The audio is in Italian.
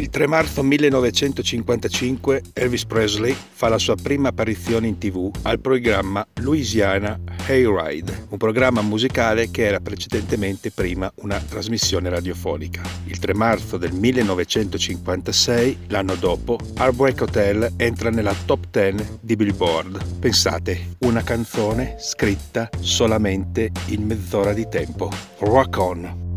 Il 3 marzo 1955 Elvis Presley fa la sua prima apparizione in tv al programma Louisiana Hayride, un programma musicale che era precedentemente prima una trasmissione radiofonica. Il 3 marzo del 1956, l'anno dopo, Heartbreak Hotel entra nella top 10 di Billboard. Pensate, una canzone scritta solamente in mezz'ora di tempo. Rock on!